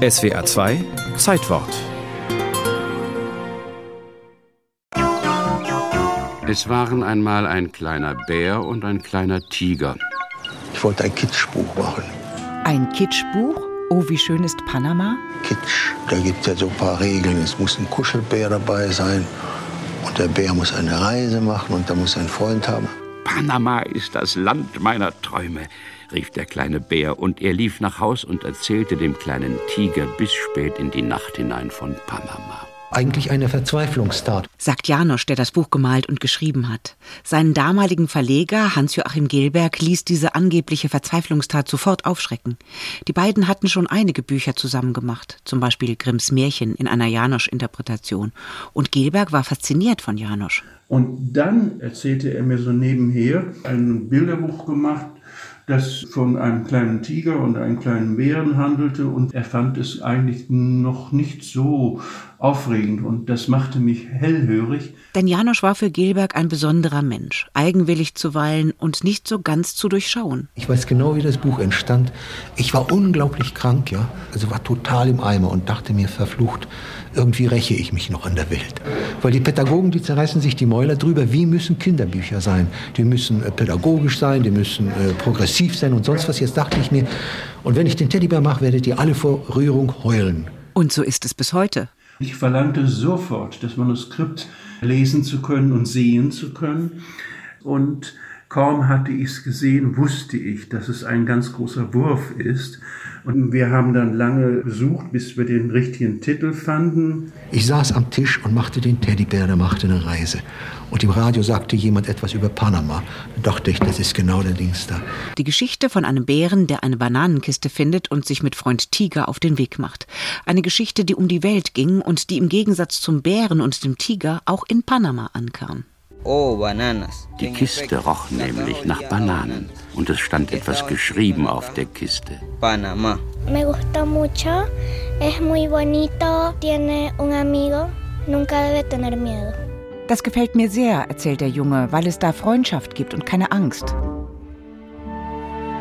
SWA 2 Zeitwort. Es waren einmal ein kleiner Bär und ein kleiner Tiger. Ich wollte ein Kitschbuch machen. Ein Kitschbuch? Oh, wie schön ist Panama? Kitsch, da gibt es ja so ein paar Regeln. Es muss ein Kuschelbär dabei sein und der Bär muss eine Reise machen und da muss einen Freund haben. Panama ist das Land meiner Träume, rief der kleine Bär, und er lief nach Haus und erzählte dem kleinen Tiger bis spät in die Nacht hinein von Panama. Eigentlich eine Verzweiflungstat, sagt Janosch, der das Buch gemalt und geschrieben hat. Seinen damaligen Verleger, Hans-Joachim Gelberg, ließ diese angebliche Verzweiflungstat sofort aufschrecken. Die beiden hatten schon einige Bücher zusammen gemacht, zum Beispiel Grimms Märchen in einer Janosch-Interpretation. Und Gelberg war fasziniert von Janosch. Und dann erzählte er mir so nebenher ein Bilderbuch gemacht, das von einem kleinen Tiger und einem kleinen Bären handelte und er fand es eigentlich noch nicht so aufregend und das machte mich hellhörig. Denn Janosch war für Gelberg ein besonderer Mensch, eigenwillig zuweilen und nicht so ganz zu durchschauen. Ich weiß genau, wie das Buch entstand. Ich war unglaublich krank, ja, also war total im Eimer und dachte mir verflucht, irgendwie räche ich mich noch an der Welt. Weil die Pädagogen, die zerreißen sich die Mäuler drüber, wie müssen Kinderbücher sein? Die müssen äh, pädagogisch sein, die müssen äh, progressiv sein und sonst was. Jetzt dachte ich mir, und wenn ich den Teddybär mache, werdet ihr alle vor Rührung heulen. Und so ist es bis heute. Ich verlangte sofort, das Manuskript lesen zu können und sehen zu können. Und kaum hatte ich es gesehen, wusste ich, dass es ein ganz großer Wurf ist. Und wir haben dann lange gesucht, bis wir den richtigen Titel fanden. Ich saß am Tisch und machte den Teddybär, der machte eine Reise. Und im Radio sagte jemand etwas über Panama. Da dachte ich, das ist genau der Dings da. Die Geschichte von einem Bären, der eine Bananenkiste findet und sich mit Freund Tiger auf den Weg macht. Eine Geschichte, die um die Welt ging und die im Gegensatz zum Bären und dem Tiger auch in Panama ankam. Oh, Bananas. Die Kiste roch nämlich nach Bananen und es stand etwas geschrieben auf der Kiste. Panama. Me gusta mucho, es muy bonito, tiene un amigo, nunca debe tener miedo. Das gefällt mir sehr, erzählt der Junge, weil es da Freundschaft gibt und keine Angst.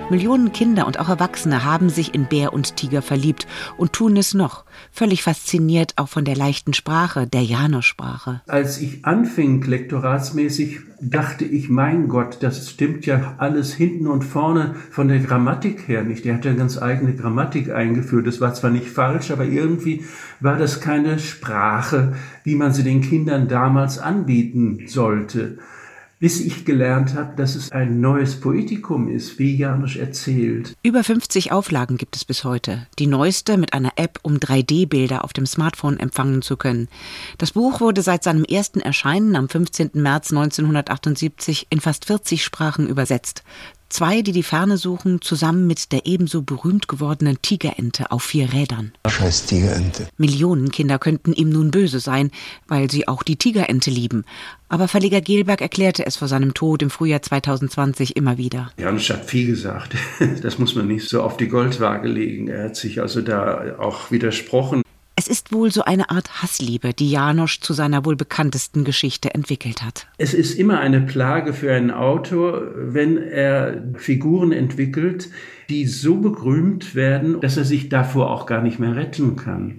Millionen Kinder und auch Erwachsene haben sich in Bär und Tiger verliebt und tun es noch, völlig fasziniert auch von der leichten Sprache, der Janosch-Sprache. Als ich anfing, lektoratsmäßig, dachte ich, mein Gott, das stimmt ja alles hinten und vorne von der Grammatik her nicht. Er hat ja ganz eigene Grammatik eingeführt. Das war zwar nicht falsch, aber irgendwie war das keine Sprache, wie man sie den Kindern damals anbieten sollte bis ich gelernt habe, dass es ein neues Poetikum ist, wie Janusz erzählt. Über 50 Auflagen gibt es bis heute. Die neueste mit einer App, um 3D-Bilder auf dem Smartphone empfangen zu können. Das Buch wurde seit seinem ersten Erscheinen am 15. März 1978 in fast 40 Sprachen übersetzt. Zwei, die die Ferne suchen, zusammen mit der ebenso berühmt gewordenen Tigerente auf vier Rädern. Scheiß Tigerente. Millionen Kinder könnten ihm nun böse sein, weil sie auch die Tigerente lieben. Aber Verleger Gelberg erklärte es vor seinem Tod im Frühjahr 2020 immer wieder. Janusz hat viel gesagt. Das muss man nicht so auf die Goldwaage legen. Er hat sich also da auch widersprochen. Wohl so eine Art Hassliebe, die Janosch zu seiner wohl bekanntesten Geschichte entwickelt hat. Es ist immer eine Plage für einen Autor, wenn er Figuren entwickelt, die so berühmt werden, dass er sich davor auch gar nicht mehr retten kann.